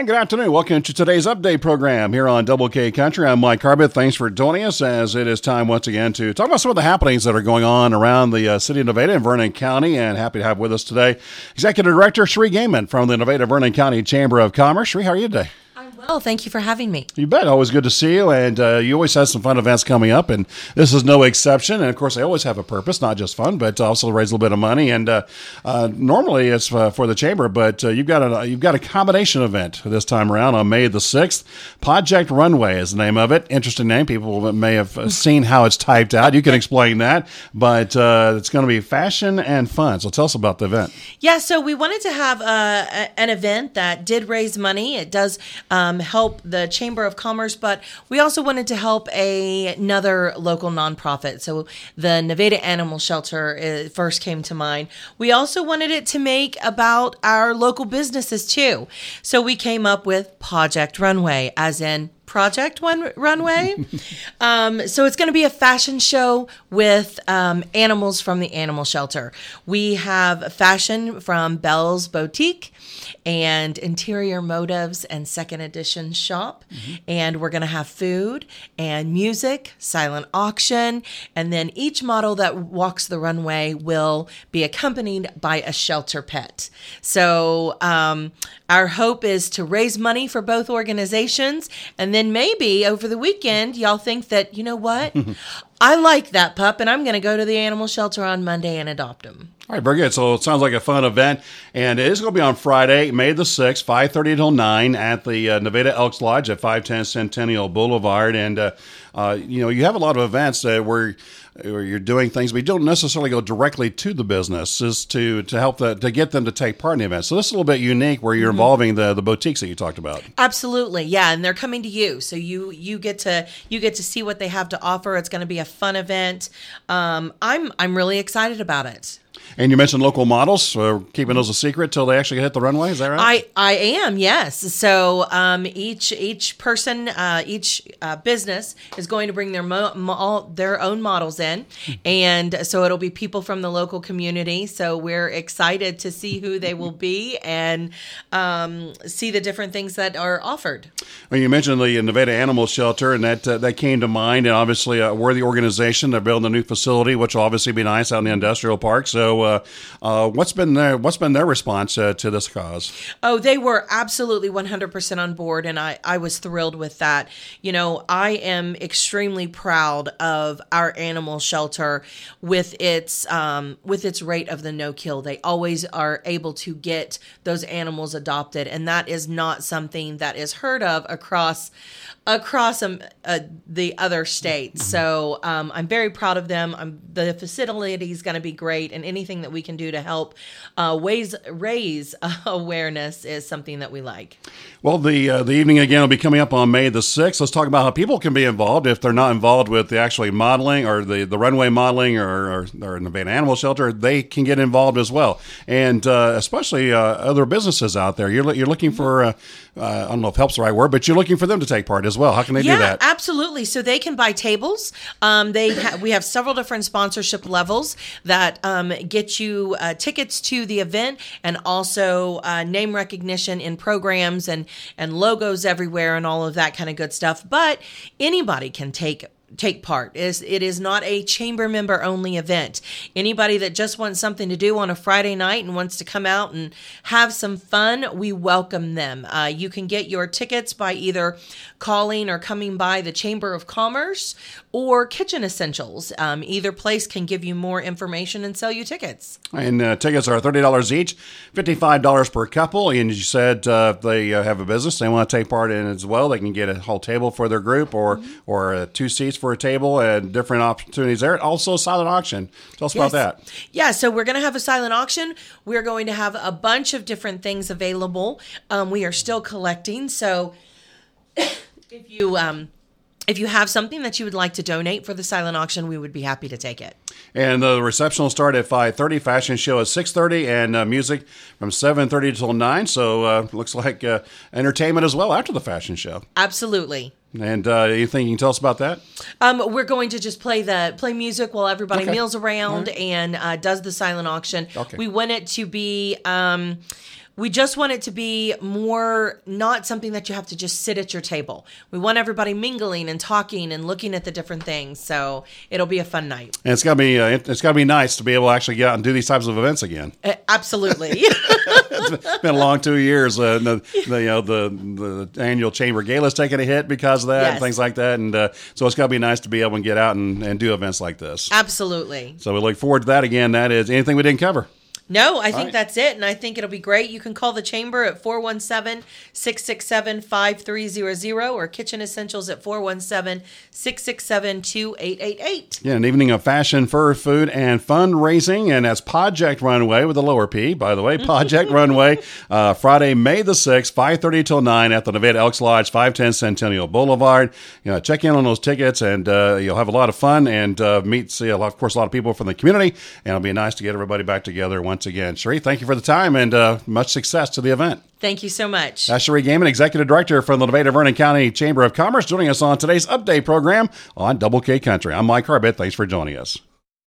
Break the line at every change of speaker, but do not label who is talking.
And good afternoon. Welcome to today's update program here on Double K Country. I'm Mike Harbit. Thanks for joining us as it is time once again to talk about some of the happenings that are going on around the uh, city of Nevada and Vernon County. And happy to have with us today Executive Director Sheree Gaiman from the Nevada Vernon County Chamber of Commerce. Sheree, how are you today?
Well. Thank you for having me.
You bet. Always good to see you. And uh, you always have some fun events coming up, and this is no exception. And of course, they always have a purpose, not just fun, but also raise a little bit of money. And uh, uh, normally it's uh, for the chamber, but uh, you've got a you've got a combination event this time around on May the sixth. Project Runway is the name of it. Interesting name. People may have seen how it's typed out. You can explain that, but uh, it's going to be fashion and fun. So tell us about the event.
Yeah. So we wanted to have an event that did raise money. It does. Um, help the Chamber of Commerce, but we also wanted to help a, another local nonprofit. So the Nevada Animal Shelter uh, first came to mind. We also wanted it to make about our local businesses too. So we came up with Project Runway, as in Project One Runway. um, so it's going to be a fashion show with um, animals from the animal shelter. We have fashion from Belle's Boutique and Interior Motives and Second Edition Shop. Mm-hmm. And we're going to have food and music, silent auction, and then each model that walks the runway will be accompanied by a shelter pet. So um, our hope is to raise money for both organizations and then then maybe over the weekend, y'all think that, you know what? I like that pup and I'm going to go to the animal shelter on Monday and adopt him.
All right, very good. So it sounds like a fun event, and it is going to be on Friday, May the sixth, five thirty till nine, at the uh, Nevada Elks Lodge at five ten Centennial Boulevard. And uh, uh, you know, you have a lot of events where, where you're doing things, but you don't necessarily go directly to the businesses to to help the, to get them to take part in the event. So this is a little bit unique, where you're mm-hmm. involving the the boutiques that you talked about.
Absolutely, yeah, and they're coming to you, so you you get to you get to see what they have to offer. It's going to be a fun event. Um, I'm I'm really excited about it.
And you mentioned local models, so keeping those a secret till they actually hit the runway. Is that right?
I, I am, yes. So um, each each person, uh, each uh, business is going to bring their mo- mo- their own models in, and so it'll be people from the local community. So we're excited to see who they will be and um, see the different things that are offered.
Well, you mentioned the Nevada Animal Shelter, and that uh, that came to mind, and obviously a worthy organization. They're building a new facility, which will obviously be nice out in the industrial park. So uh, uh, what's been their what's been their response uh, to this cause?
Oh, they were absolutely 100% on board, and I I was thrilled with that. You know, I am extremely proud of our animal shelter with its um, with its rate of the no kill. They always are able to get those animals adopted, and that is not something that is heard of across across um, uh, the other states. Mm-hmm. So um, I'm very proud of them. I'm, the facility is going to be great, and anything anything that we can do to help uh, ways, raise uh, awareness is something that we like.
Well, the uh, the evening again will be coming up on May the sixth. Let's talk about how people can be involved if they're not involved with the actually modeling or the, the runway modeling or, or, or in the Van Animal Shelter. They can get involved as well, and uh, especially uh, other businesses out there. You're you're looking for uh, I don't know if helps the right word, but you're looking for them to take part as well. How can they
yeah,
do that?
Absolutely. So they can buy tables. Um, they ha- we have several different sponsorship levels that um, get you uh, tickets to the event and also uh, name recognition in programs and and logos everywhere and all of that kind of good stuff. But anybody can take take part. It is, it is not a chamber member only event. Anybody that just wants something to do on a Friday night and wants to come out and have some fun, we welcome them. Uh, you can get your tickets by either calling or coming by the Chamber of Commerce or Kitchen Essentials. Um, either place can give you more information and sell you tickets.
And uh, tickets are $30 each, $55 per couple. And as you said, uh, if they uh, have a business they want to take part in as well, they can get a whole table for their group or, mm-hmm. or uh, two seats for a table and different opportunities there. Also, silent auction. Tell us yes. about that.
Yeah, so we're going to have a silent auction. We're going to have a bunch of different things available. Um, we are still collecting. So if you. Um, if you have something that you would like to donate for the silent auction, we would be happy to take it.
And the reception will start at 5.30, fashion show at 6.30, and uh, music from 7.30 till 9. So uh, looks like uh, entertainment as well after the fashion show.
Absolutely.
And uh, anything you can tell us about that?
Um, we're going to just play the play music while everybody okay. meals around right. and uh, does the silent auction. Okay. We want it to be. Um, we just want it to be more not something that you have to just sit at your table. We want everybody mingling and talking and looking at the different things. So it'll be a fun night.
And it's got to be uh, it's got to be nice to be able to actually get out and do these types of events again.
Uh, absolutely.
it's been a long two years. Uh, the, the, you know the the annual chamber gala's taking a hit because of that
Yes.
and things like that. And uh, so it's got to be nice to be able to get out and, and do events like this.
absolutely.
So we look forward to that again. That is anything we didn't cover.
No, I think
right.
that's it. And I think it'll be great. You can call the chamber at 417 667 5300 or Kitchen Essentials at 417 667 2888.
Yeah, an evening of fashion, fur, food, and fundraising, and that's Project Runway with a lower P, by the way. Project Runway, uh, Friday, May the sixth, five thirty till nine at the Nevada Elks Lodge, five ten Centennial Boulevard. You know, check in on those tickets, and uh, you'll have a lot of fun and uh, meet, see, a lot, of course, a lot of people from the community, and it'll be nice to get everybody back together once again. Cherie, thank you for the time, and uh, much success to the event.
Thank you so much.
That's Cherie Gaiman, Executive Director from the Nevada Vernon County Chamber of Commerce, joining us on today's update program on Double K Country. I'm Mike Harbit. Thanks for joining us.